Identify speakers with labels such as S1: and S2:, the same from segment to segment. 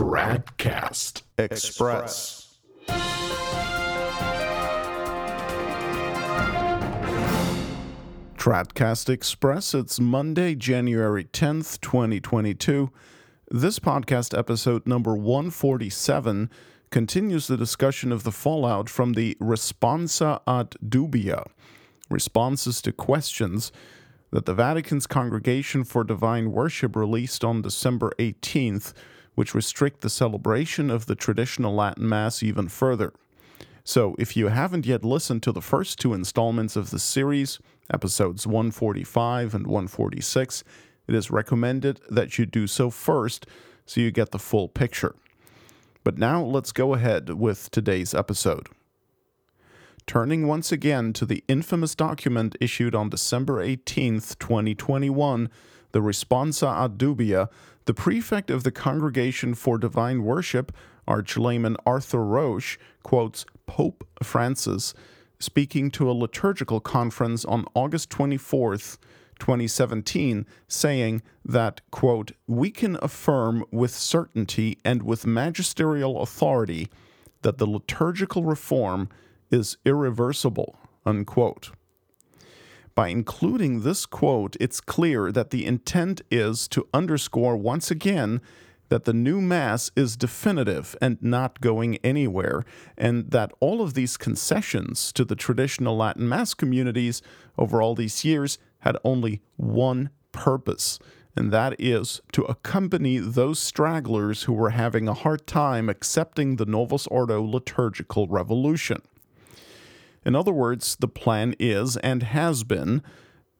S1: Tradcast Express.
S2: Tradcast Express. It's Monday, January 10th, 2022. This podcast episode number 147 continues the discussion of the fallout from the Responsa ad Dubia, responses to questions that the Vatican's Congregation for Divine Worship released on December 18th, which restrict the celebration of the traditional Latin Mass even further. So, if you haven't yet listened to the first two installments of the series, episodes 145 and 146, it is recommended that you do so first so you get the full picture. But now let's go ahead with today's episode. Turning once again to the infamous document issued on December 18, 2021, the Responsa ad Dubia, the prefect of the Congregation for Divine Worship, Archlayman Arthur Roche, quotes Pope Francis speaking to a liturgical conference on August 24th, 2017, saying that, quote, we can affirm with certainty and with magisterial authority that the liturgical reform is irreversible, unquote. By including this quote, it's clear that the intent is to underscore once again that the new Mass is definitive and not going anywhere, and that all of these concessions to the traditional Latin Mass communities over all these years had only one purpose, and that is to accompany those stragglers who were having a hard time accepting the Novus Ordo liturgical revolution. In other words, the plan is and has been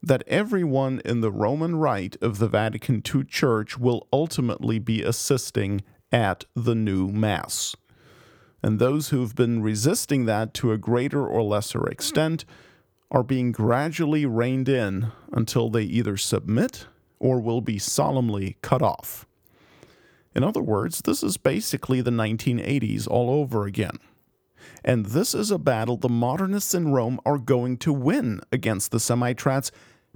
S2: that everyone in the Roman Rite of the Vatican II Church will ultimately be assisting at the new Mass. And those who've been resisting that to a greater or lesser extent are being gradually reined in until they either submit or will be solemnly cut off. In other words, this is basically the 1980s all over again. And this is a battle the modernists in Rome are going to win against the Semitrads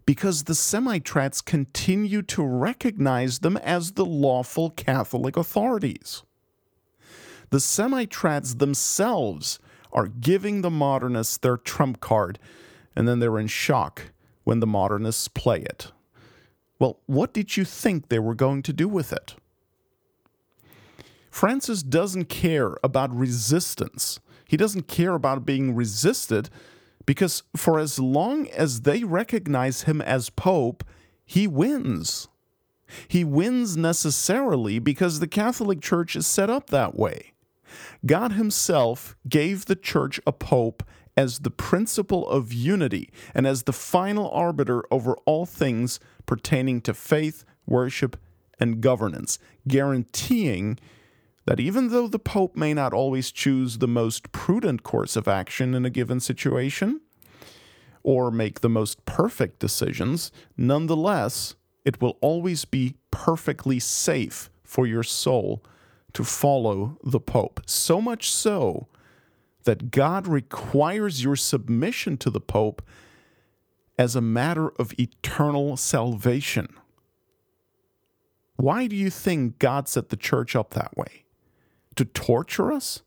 S2: because the Semitrads continue to recognize them as the lawful Catholic authorities. The Semitrads themselves are giving the modernists their trump card, and then they're in shock when the modernists play it. Well, what did you think they were going to do with it? Francis doesn't care about resistance. He doesn't care about being resisted because for as long as they recognize him as Pope, he wins. He wins necessarily because the Catholic Church is set up that way. God Himself gave the Church a Pope as the principle of unity and as the final arbiter over all things pertaining to faith, worship, and governance, guaranteeing that even though the Pope may not always choose the most prudent course of action in a given situation, or make the most perfect decisions, nonetheless, it will always be perfectly safe for your soul to follow the Pope. So much so that God requires your submission to the Pope as a matter of eternal salvation. Why do you think God set the church up that way? To torture us?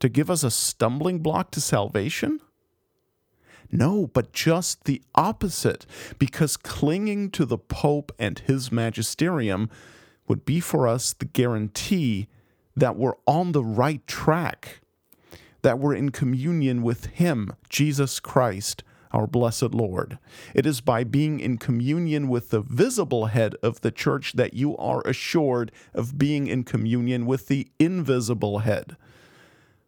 S2: To give us a stumbling block to salvation? No, but just the opposite, because clinging to the Pope and his magisterium would be for us the guarantee that we're on the right track, that we're in communion with Him, Jesus Christ, our blessed Lord. It is by being in communion with the visible head of the church that you are assured of being in communion with the invisible head.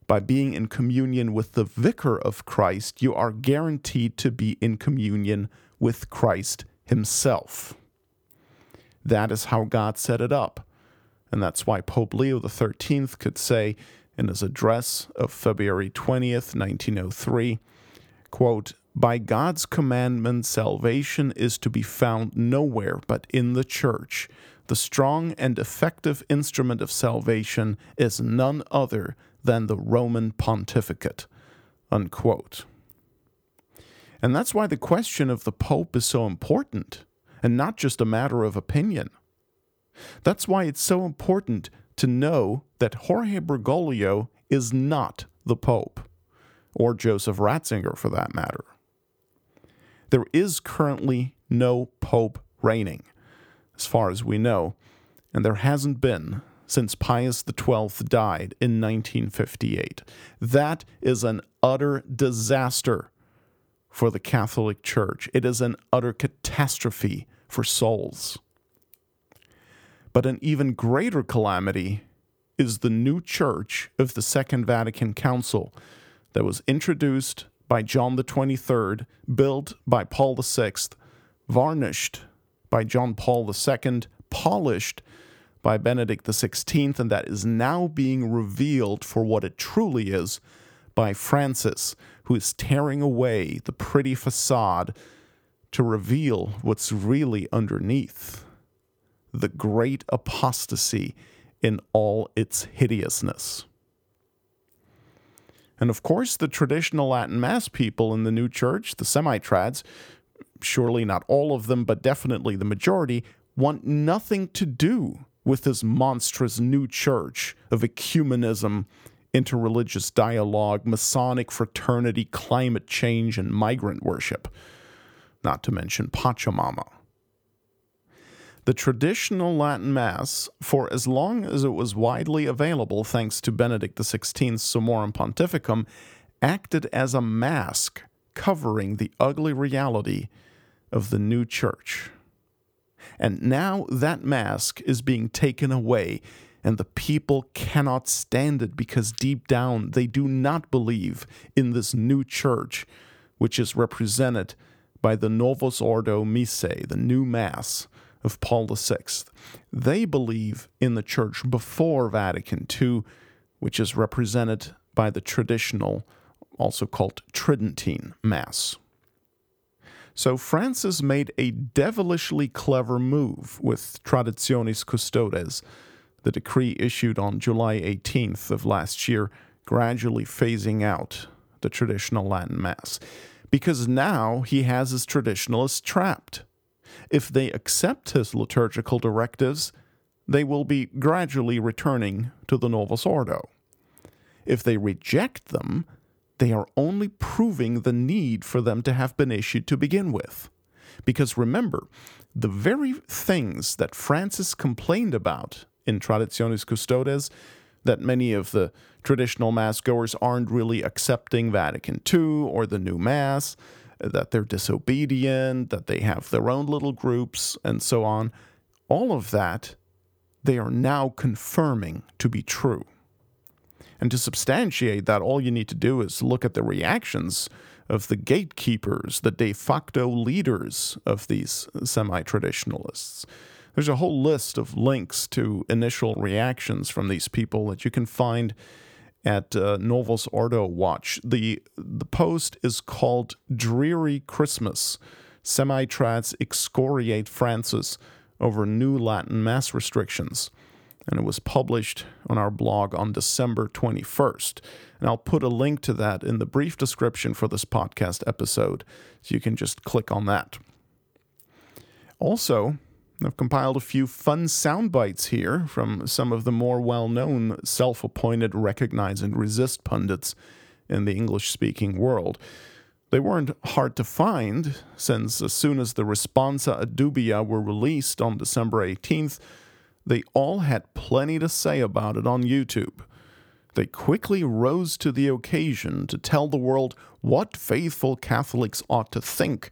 S2: By being in communion with the vicar of Christ, you are guaranteed to be in communion with Christ himself. That is how God set it up. And that's why Pope Leo XIII could say in his address of February 20th, 1903, quote, by God's commandment, salvation is to be found nowhere but in the church. The strong and effective instrument of salvation is none other than the Roman pontificate. Unquote. And that's why the question of the Pope is so important, and not just a matter of opinion. That's why it's so important to know that Jorge Bergoglio is not the Pope, or Joseph Ratzinger for that matter. There is currently no Pope reigning, as far as we know, and there hasn't been since Pius XII died in 1958. That is an utter disaster for the Catholic Church. It is an utter catastrophe for souls. But an even greater calamity is the new church of the Second Vatican Council that was introduced by John the 23rd, built by Paul the Sixth, varnished by John Paul II, polished by Benedict the Sixteenth, and that is now being revealed for what it truly is by Francis, who is tearing away the pretty facade to reveal what's really underneath the great apostasy in all its hideousness. And of course, the traditional Latin Mass people in the new church, the semi trads, surely not all of them, but definitely the majority, want nothing to do with this monstrous new church of ecumenism, interreligious dialogue, Masonic fraternity, climate change, and migrant worship, not to mention Pachamama. The traditional Latin Mass, for as long as it was widely available thanks to Benedict XVI's Summorum Pontificum, acted as a mask covering the ugly reality of the new church. And now that mask is being taken away, and the people cannot stand it because deep down they do not believe in this new church, which is represented by the Novus Ordo Missae, the new Mass of Paul VI. They believe in the church before Vatican II, which is represented by the traditional, also called Tridentine Mass. So Francis made a devilishly clever move with Traditionis Custodes, the decree issued on July 18th of last year, gradually phasing out the traditional Latin Mass. Because now he has his traditionalists trapped. If they accept his liturgical directives, they will be gradually returning to the Novus Ordo. If they reject them, they are only proving the need for them to have been issued to begin with. Because remember, the very things that Francis complained about in Traditionis Custodes, that many of the traditional Mass goers aren't really accepting Vatican II or the new Mass, that they're disobedient, that they have their own little groups, and so on. All of that they are now confirming to be true. And to substantiate that, all you need to do is look at the reactions of the gatekeepers, the de facto leaders of these semi traditionalists. There's a whole list of links to initial reactions from these people that you can find at uh, Novus Ordo Watch. The, the post is called Dreary Christmas. Semi Trads excoriate Francis over new Latin Mass restrictions. And it was published on our blog on December 21st. And I'll put a link to that in the brief description for this podcast episode, so you can just click on that. Also, I've compiled a few fun sound bites here from some of the more well known self appointed recognize and resist pundits in the English speaking world. They weren't hard to find, since as soon as the Responsa ad Dubia were released on December 18th, they all had plenty to say about it on YouTube. They quickly rose to the occasion to tell the world what faithful Catholics ought to think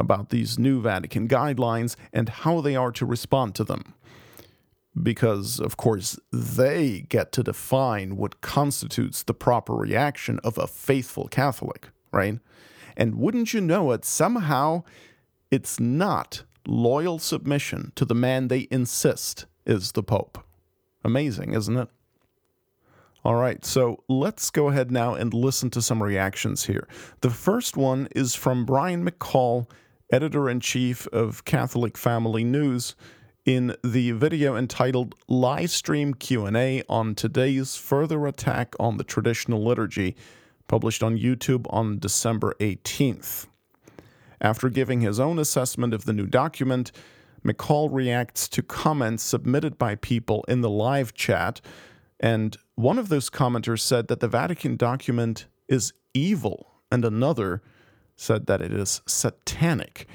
S2: about these new Vatican guidelines and how they are to respond to them. Because, of course, they get to define what constitutes the proper reaction of a faithful Catholic, right? And wouldn't you know it, somehow it's not loyal submission to the man they insist is the Pope. Amazing, isn't it? All right, so let's go ahead now and listen to some reactions here. The first one is from Brian McCall editor in chief of Catholic Family News, in the video entitled Livestream Q&A on today's further attack on the traditional liturgy, published on YouTube on December 18th. After giving his own assessment of the new document, McCall reacts to comments submitted by people in the live chat, and one of those commenters said that the Vatican document is evil, and another said that it is satanic.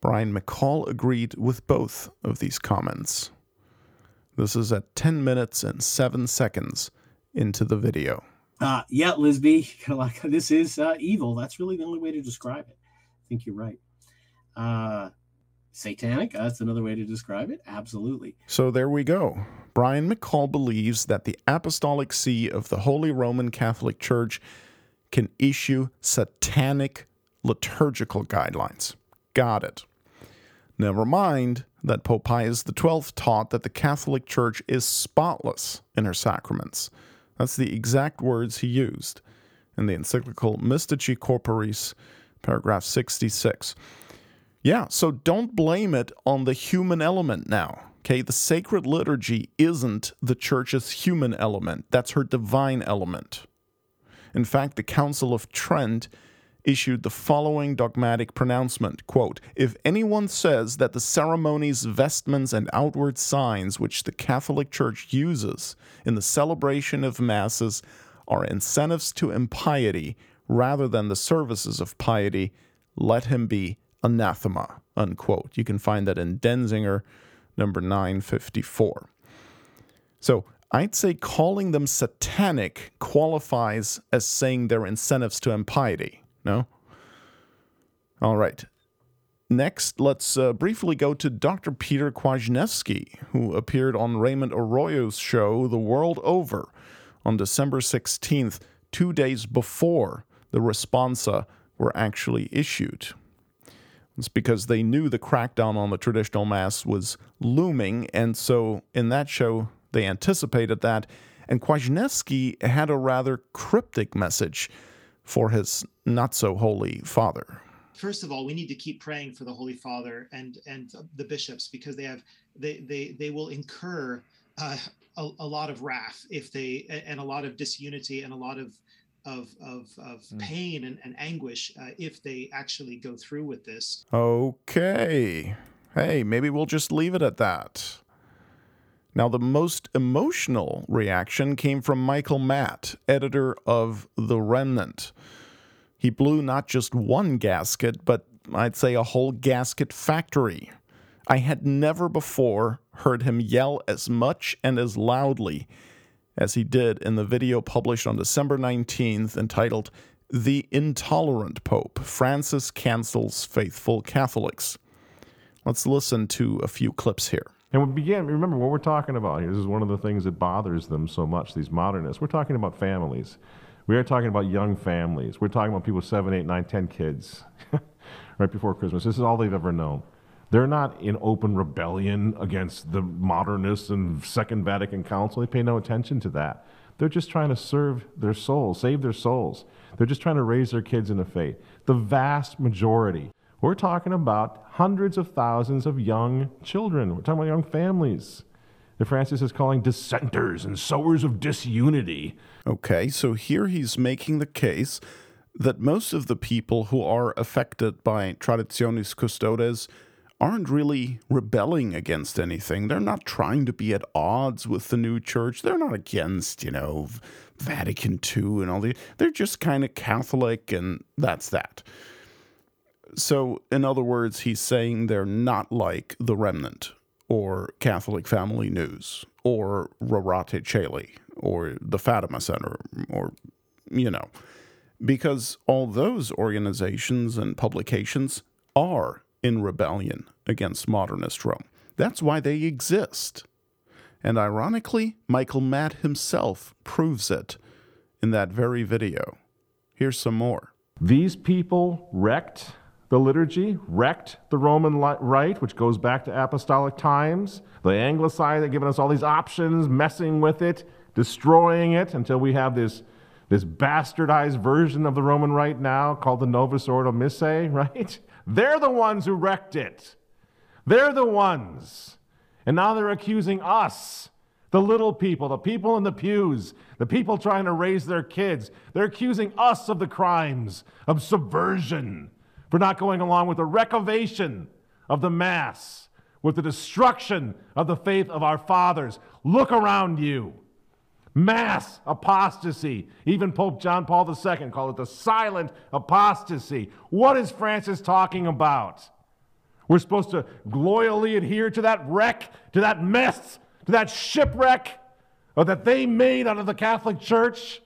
S2: Brian McCall agreed with both of these comments. This is at 10 minutes and 7 seconds into the video.
S3: Uh, yeah, Lisby, like this is uh, evil. That's really the only way to describe it. I think you're right. Uh, satanic, that's another way to describe it. Absolutely.
S2: So there we go. Brian McCall believes that the Apostolic See of the Holy Roman Catholic Church can issue satanic liturgical guidelines. Got it. Never mind that Pope Pius XII taught that the Catholic Church is spotless in her sacraments. That's the exact words he used in the encyclical Mystici Corporis, paragraph 66. Yeah, so don't blame it on the human element now. Okay, the sacred liturgy isn't the church's human element, that's her divine element. In fact, the Council of Trent issued the following dogmatic pronouncement quote if anyone says that the ceremonies vestments and outward signs which the catholic church uses in the celebration of masses are incentives to impiety rather than the services of piety let him be anathema unquote you can find that in denzinger number 954 so I'd say calling them satanic qualifies as saying they're incentives to impiety. No? All right. Next, let's uh, briefly go to Dr. Peter Kwasniewski, who appeared on Raymond Arroyo's show The World Over on December 16th, two days before the responsa were actually issued. It's because they knew the crackdown on the traditional Mass was looming, and so in that show, they anticipated that. And Kwasniewski had a rather cryptic message for his not so holy father.
S4: First of all, we need to keep praying for the Holy Father and and the bishops because they have they they they will incur uh, a, a, lot of wrath if they and a lot of disunity and a lot of of of, of mm. pain and, and anguish uh, if they actually go through with this.
S2: Okay. Hey, maybe we'll just leave it at that. Now, the most emotional reaction came from Michael Matt, editor of The Remnant. He blew not just one gasket, but I'd say a whole gasket factory. I had never before heard him yell as much and as loudly as he did in the video published on December 19th entitled The Intolerant Pope Francis Cancels Faithful Catholics. Let's listen to a few clips here.
S5: And we began, remember what we're talking about here. This is one of the things that bothers them so much, these modernists. We're talking about families. We are talking about young families. We're talking about people with seven, eight, nine, ten kids right before Christmas. This is all they've ever known. They're not in open rebellion against the modernists and Second Vatican Council. They pay no attention to that. They're just trying to serve their souls, save their souls. They're just trying to raise their kids in the faith. The vast majority we're talking about hundreds of thousands of young children. We're talking about young families that Francis is calling dissenters and sowers of disunity.
S2: Okay, so here he's making the case that most of the people who are affected by Traditionis Custodes aren't really rebelling against anything. They're not trying to be at odds with the new church. They're not against, you know, Vatican II and all the. They're just kind of Catholic, and that's that. So, in other words, he's saying they're not like The Remnant or Catholic Family News or Rorate Caeli or the Fatima Center or, you know, because all those organizations and publications are in rebellion against modernist Rome. That's why they exist. And ironically, Michael Matt himself proves it in that very video. Here's some more.
S5: These people wrecked the liturgy, wrecked the Roman rite, which goes back to apostolic times. The Anglicized, they've given us all these options, messing with it, destroying it until we have this, this bastardized version of the Roman rite now called the Novus Ordo Missae, right? They're the ones who wrecked it. They're the ones. And now they're accusing us, the little people, the people in the pews, the people trying to raise their kids. They're accusing us of the crimes of subversion for not going along with the recovation of the Mass, with the destruction of the faith of our fathers. Look around you. Mass apostasy. Even Pope John Paul II called it the silent apostasy. What is Francis talking about? We're supposed to loyally adhere to that wreck, to that mess, to that shipwreck uh, that they made out of the Catholic Church.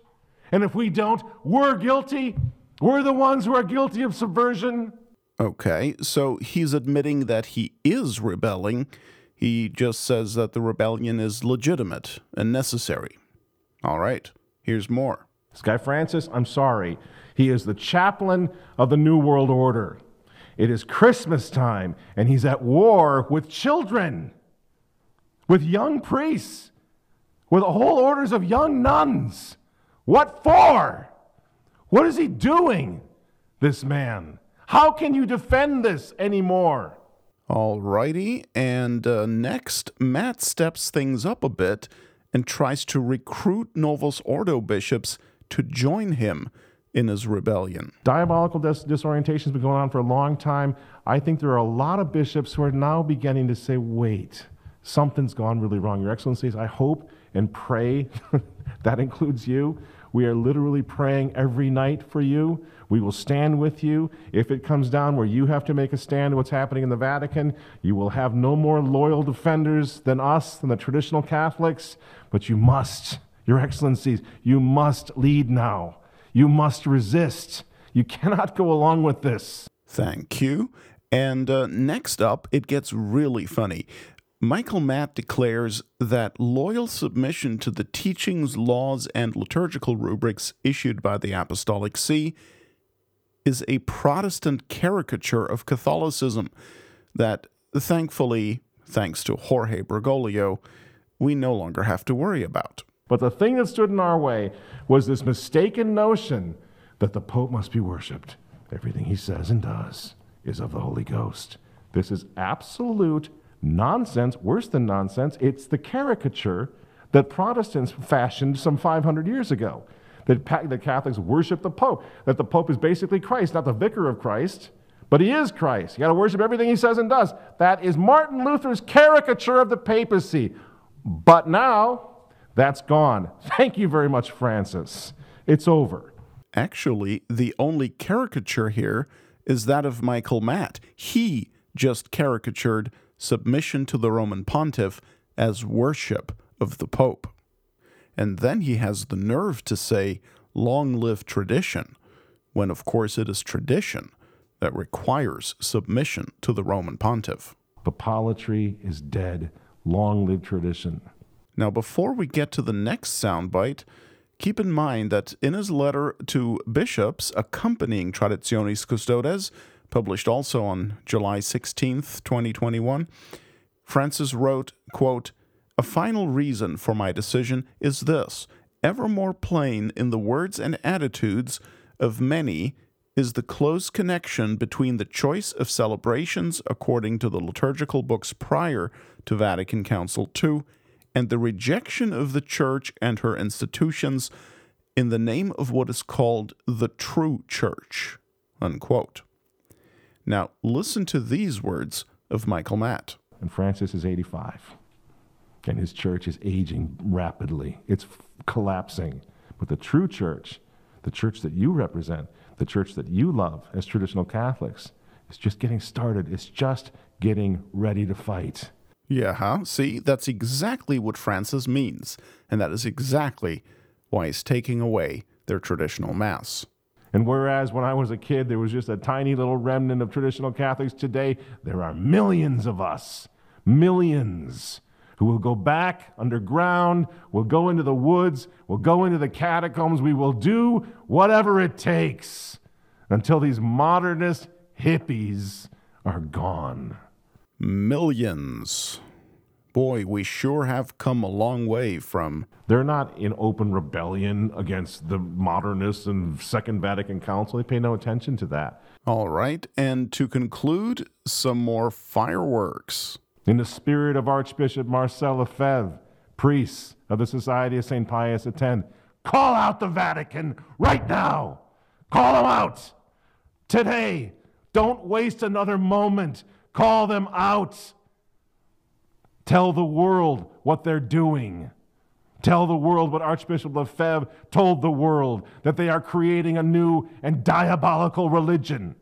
S5: And if we don't, we're guilty. We're the ones who are guilty of subversion.
S2: Okay, so he's admitting that he is rebelling. He just says that the rebellion is legitimate and necessary. All right, here's more.
S5: This guy Francis, I'm sorry. He is the chaplain of the New World Order. It is Christmas time, and he's at war with children, with young priests, with whole orders of young nuns. What for? What is he doing, this man? How can you defend this anymore?
S2: All righty, and uh, next, Matt steps things up a bit and tries to recruit Novus Ordo bishops to join him in his rebellion.
S5: Diabolical dis- disorientation has been going on for a long time. I think there are a lot of bishops who are now beginning to say, wait, something's gone really wrong. Your Excellencies, I hope and pray, that includes you. We are literally praying every night for you. We will stand with you. If it comes down where you have to make a stand what's happening in the Vatican, you will have no more loyal defenders than us, than the traditional Catholics, but you must, Your Excellencies, you must lead now. You must resist. You cannot go along with this.
S2: Thank you. And uh, next up, it gets really funny. Michael Matt declares that loyal submission to the teachings, laws, and liturgical rubrics issued by the Apostolic See is a Protestant caricature of Catholicism that, thankfully, thanks to Jorge Bergoglio, we no longer have to worry about.
S5: But the thing that stood in our way was this mistaken notion that the Pope must be worshiped. Everything he says and does is of the Holy Ghost. This is absolute nonsense, worse than nonsense. It's the caricature that Protestants fashioned some 500 years ago. That the Catholics worship the Pope, that the Pope is basically Christ, not the vicar of Christ, but he is Christ. You got to worship everything he says and does. That is Martin Luther's caricature of the papacy. But now, that's gone. Thank you very much, Francis. It's over.
S2: Actually, the only caricature here is that of Michael Matt. He just caricatured submission to the Roman pontiff as worship of the Pope. And then he has the nerve to say, long live tradition, when of course it is tradition that requires submission to the Roman pontiff.
S5: Papolatry is dead. Long live tradition.
S2: Now, before we get to the next soundbite, keep in mind that in his letter to bishops accompanying Traditionis Custodes, published also on July 16th, 2021, Francis wrote, quote, A final reason for my decision is this ever more plain in the words and attitudes of many is the close connection between the choice of celebrations according to the liturgical books prior to Vatican Council II and the rejection of the Church and her institutions in the name of what is called the true Church. Unquote. Now, listen to these words of Michael Matt.
S5: And Francis is 85, and his church is aging rapidly. It's f- collapsing. But the true church, the church that you represent, the church that you love as traditional Catholics, is just getting started. It's just getting ready to fight.
S2: Yeah, huh? See, that's exactly what Francis means, and that is exactly why he's taking away their traditional Mass.
S5: And whereas when I was a kid there was just a tiny little remnant of traditional Catholics, today there are millions of us, millions, who will go back underground, will go into the woods, will go into the catacombs, we will do whatever it takes until these modernist hippies are gone
S2: millions. Boy, we sure have come a long way from.
S5: They're not in open rebellion against the modernists and Second Vatican Council. They pay no attention to that.
S2: All right, and to conclude, some more fireworks.
S5: In the spirit of Archbishop Marcel Lefebvre, priests of the Society of St. Pius X, call out the Vatican right now. Call them out today. Don't waste another moment. Call them out. Tell the world what they're doing. Tell the world what Archbishop Lefebvre told the world that they are creating a new and diabolical religion.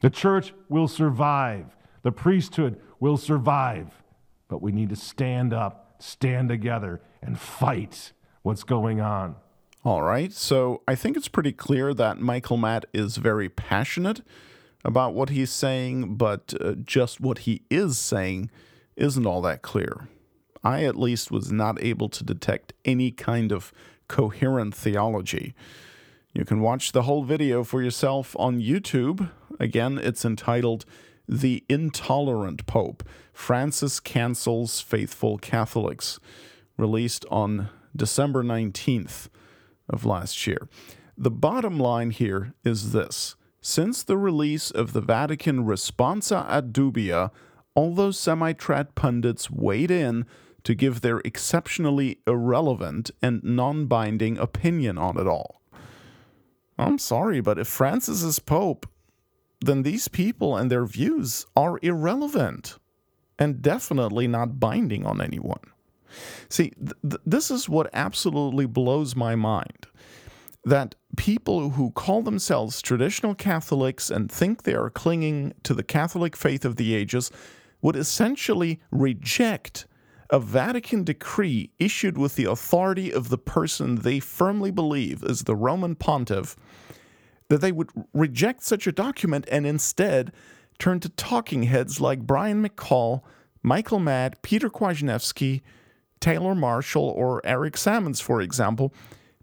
S5: The church will survive, the priesthood will survive, but we need to stand up, stand together, and fight what's going on.
S2: All right, so I think it's pretty clear that Michael Matt is very passionate about what he's saying, but uh, just what he is saying isn't all that clear. I at least was not able to detect any kind of coherent theology. You can watch the whole video for yourself on YouTube. Again, it's entitled The Intolerant Pope Francis Cancels Faithful Catholics, released on December 19th of last year. The bottom line here is this since the release of the Vatican Responsa ad Dubia, all those semi trad pundits weighed in to give their exceptionally irrelevant and non binding opinion on it all. I'm sorry, but if Francis is Pope, then these people and their views are irrelevant and definitely not binding on anyone. See, th- this is what absolutely blows my mind that people who call themselves traditional Catholics and think they are clinging to the Catholic faith of the ages would essentially reject a Vatican decree issued with the authority of the person they firmly believe is the Roman pontiff, that they would reject such a document and instead turn to talking heads like Brian McCall, Michael Matt, Peter Kwasniewski, Taylor Marshall, or Eric Sammons, for example,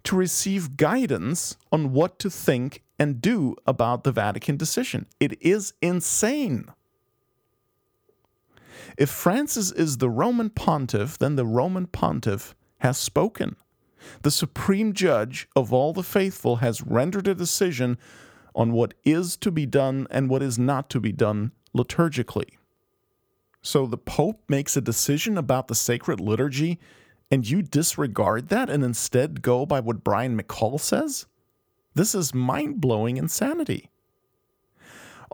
S2: to receive guidance on what to think and do about the Vatican decision. It is insane. If Francis is the Roman pontiff, then the Roman pontiff has spoken. The supreme judge of all the faithful has rendered a decision on what is to be done and what is not to be done liturgically. So the Pope makes a decision about the sacred liturgy, and you disregard that and instead go by what Brian McCall says? This is mind blowing insanity.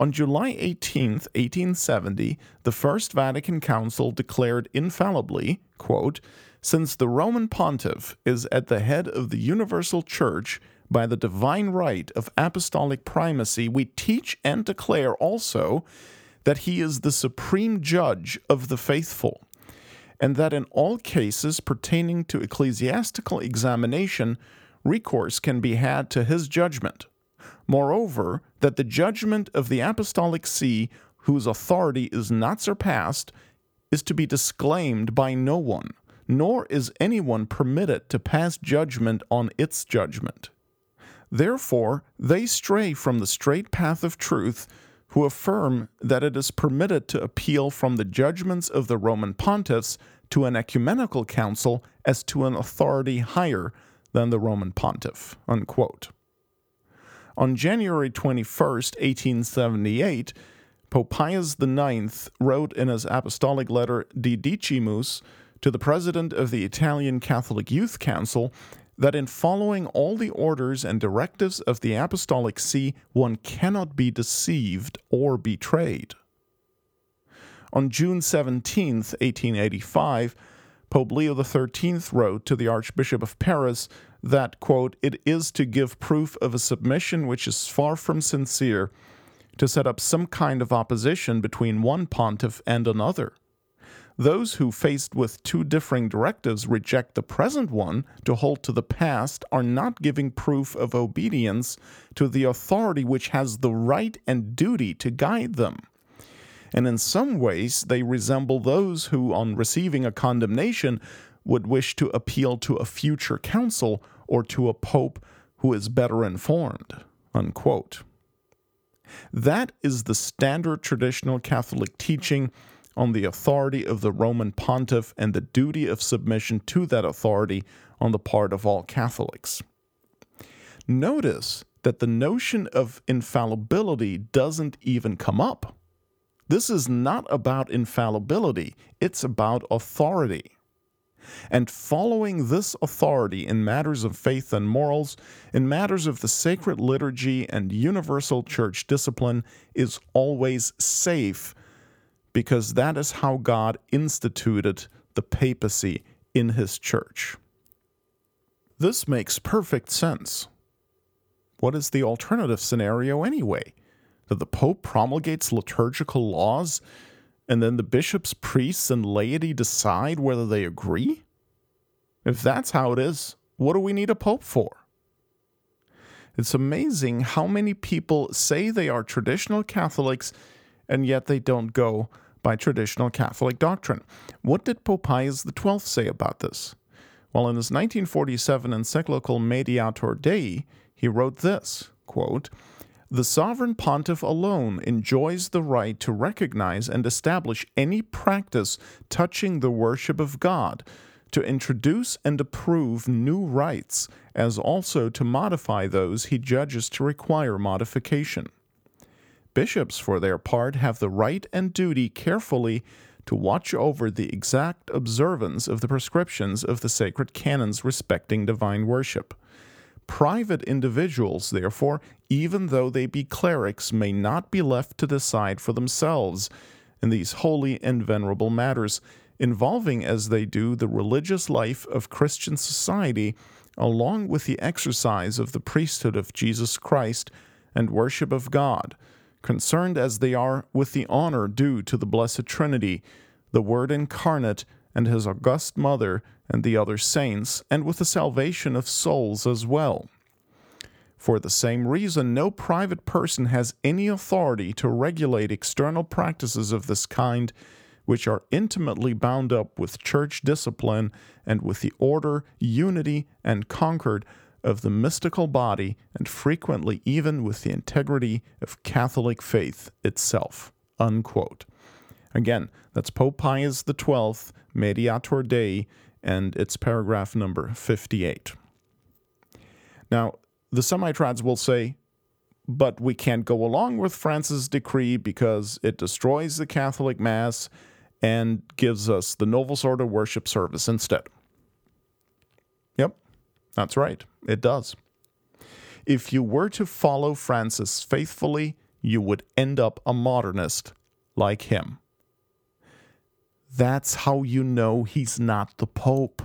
S2: On July 18, 1870, the First Vatican Council declared infallibly, quote, since the Roman pontiff is at the head of the universal church by the divine right of apostolic primacy, we teach and declare also that he is the supreme judge of the faithful, and that in all cases pertaining to ecclesiastical examination, recourse can be had to his judgment Moreover, that the judgment of the Apostolic See, whose authority is not surpassed, is to be disclaimed by no one, nor is anyone permitted to pass judgment on its judgment. Therefore, they stray from the straight path of truth who affirm that it is permitted to appeal from the judgments of the Roman pontiffs to an ecumenical council as to an authority higher than the Roman pontiff. Unquote. On January 21, 1878, Pope Pius IX wrote in his apostolic letter De Decimus to the president of the Italian Catholic Youth Council that in following all the orders and directives of the Apostolic See, one cannot be deceived or betrayed. On June 17, 1885, Pope Leo XIII wrote to the Archbishop of Paris that, quote, it is to give proof of a submission which is far from sincere, to set up some kind of opposition between one pontiff and another. Those who, faced with two differing directives, reject the present one to hold to the past are not giving proof of obedience to the authority which has the right and duty to guide them and in some ways they resemble those who, on receiving a condemnation, would wish to appeal to a future council or to a pope who is better informed. Unquote. That is the standard traditional Catholic teaching on the authority of the Roman pontiff and the duty of submission to that authority on the part of all Catholics. Notice that the notion of infallibility doesn't even come up. This is not about infallibility, it's about authority. And following this authority in matters of faith and morals, in matters of the sacred liturgy and universal church discipline, is always safe because that is how God instituted the papacy in his church. This makes perfect sense. What is the alternative scenario anyway? That the Pope promulgates liturgical laws and then the bishops, priests, and laity decide whether they agree? If that's how it is, what do we need a Pope for? It's amazing how many people say they are traditional Catholics and yet they don't go by traditional Catholic doctrine. What did Pope Pius XII say about this? Well, in his 1947 encyclical Mediator Dei, he wrote this quote, The sovereign pontiff alone enjoys the right to recognize and establish any practice touching the worship of God, to introduce and approve new rites, as also to modify those he judges to require modification. Bishops, for their part, have the right and duty carefully to watch over the exact observance of the prescriptions of the sacred canons respecting divine worship. Private individuals, therefore, even though they be clerics, may not be left to decide for themselves in these holy and venerable matters, involving as they do the religious life of Christian society, along with the exercise of the priesthood of Jesus Christ and worship of God concerned as they are with the honor due to the Blessed Trinity, the Word incarnate, and his august Mother, and the other saints, and with the salvation of souls as well. For the same reason, no private person has any authority to regulate external practices of this kind, which are intimately bound up with church discipline and with the order, unity, and concord of the mystical body and frequently even with the integrity of Catholic faith itself. Unquote. Again, that's Pope Pius XII, Mediator Dei, and it's paragraph number 58. Now, the semi-trads will say, but we can't go along with Francis' decree because it destroys the Catholic Mass and gives us the Novus Ordo worship service instead. Yep, that's right, it does. If you were to follow Francis faithfully, you would end up a modernist like him. That's how you know he's not the Pope.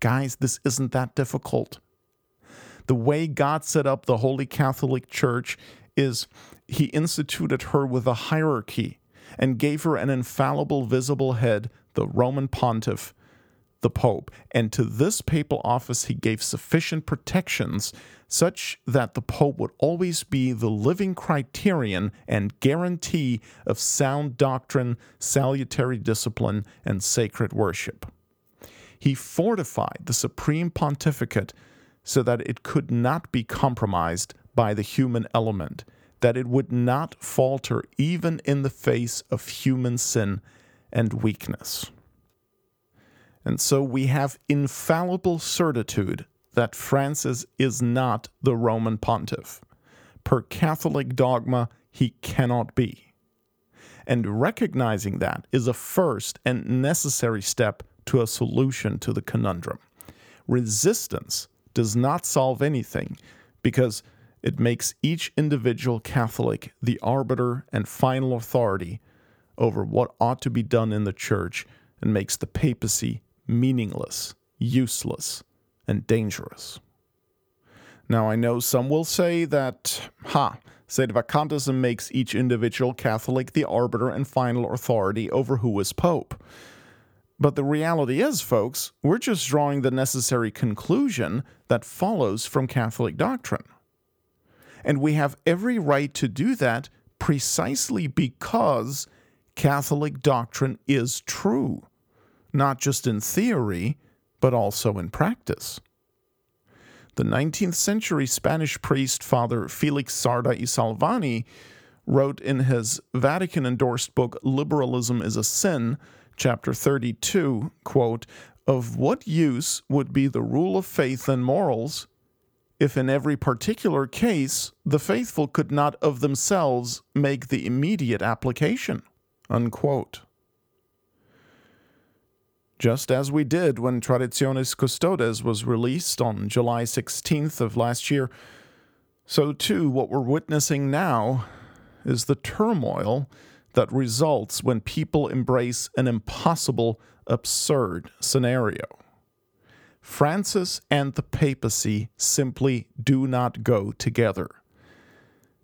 S2: Guys, this isn't that difficult. The way God set up the Holy Catholic Church is he instituted her with a hierarchy and gave her an infallible visible head, the Roman pontiff, the Pope, and to this papal office he gave sufficient protections such that the Pope would always be the living criterion and guarantee of sound doctrine, salutary discipline, and sacred worship. He fortified the supreme pontificate so that it could not be compromised by the human element, that it would not falter even in the face of human sin and weakness. And so we have infallible certitude that Francis is not the Roman pontiff. Per Catholic dogma, he cannot be. And recognizing that is a first and necessary step to a solution to the conundrum. Resistance does not solve anything because it makes each individual Catholic the arbiter and final authority over what ought to be done in the Church and makes the papacy meaningless, useless, and dangerous. Now, I know some will say that, ha, sedevacantism makes each individual Catholic the arbiter and final authority over who is Pope. But the reality is, folks, we're just drawing the necessary conclusion that follows from Catholic doctrine. And we have every right to do that precisely because Catholic doctrine is true not just in theory, but also in practice. The 19th century Spanish priest Father Felix Sarda y Salvany wrote in his Vatican endorsed book Liberalism is a Sin, chapter 32, quote, Of what use would be the rule of faith and morals if in every particular case the faithful could not of themselves make the immediate application? Unquote just as we did when Traditionis Custodes was released on July 16th of last year, so too what we're witnessing now is the turmoil that results when people embrace an impossible, absurd scenario. Francis and the papacy simply do not go together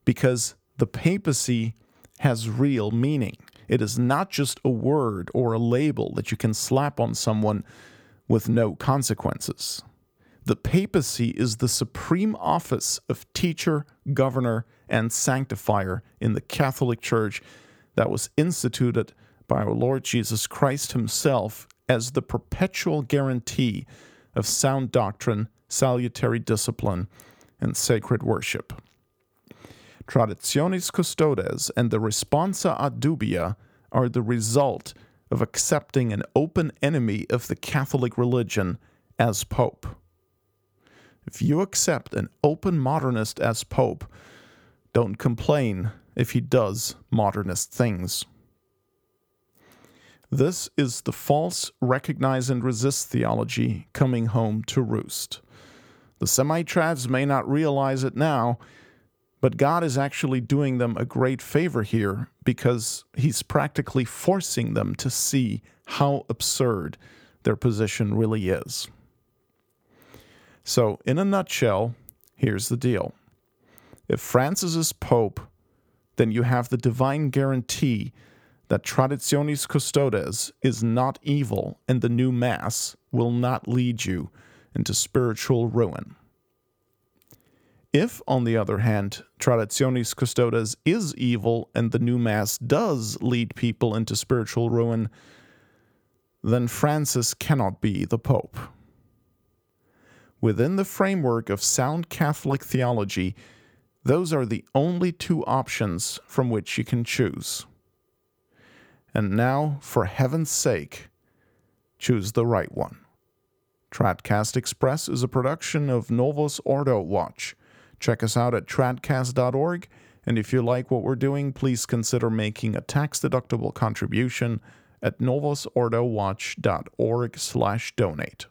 S2: because the papacy has real meaning. It is not just a word or a label that you can slap on someone with no consequences. The papacy is the supreme office of teacher, governor, and sanctifier in the Catholic Church that was instituted by our Lord Jesus Christ Himself as the perpetual guarantee of sound doctrine, salutary discipline, and sacred worship. Traditionis custodes and the responsa ad dubia are the result of accepting an open enemy of the Catholic religion as Pope. If you accept an open modernist as Pope, don't complain if he does modernist things. This is the false recognize and resist theology coming home to roost. The semi may not realize it now, but God is actually doing them a great favor here because He's practically forcing them to see how absurd their position really is. So, in a nutshell, here's the deal if Francis is Pope, then you have the divine guarantee that Traditionis Custodes is not evil and the new Mass will not lead you into spiritual ruin. If, on the other hand, Traditionis Custodes is evil and the new Mass does lead people into spiritual ruin, then Francis cannot be the Pope. Within the framework of sound Catholic theology, those are the only two options from which you can choose. And now, for heaven's sake, choose the right one. Tradcast Express is a production of Novus Ordo Watch. Check us out at tradcast.org, and if you like what we're doing, please consider making a tax-deductible contribution at novusordowatch.org/donate.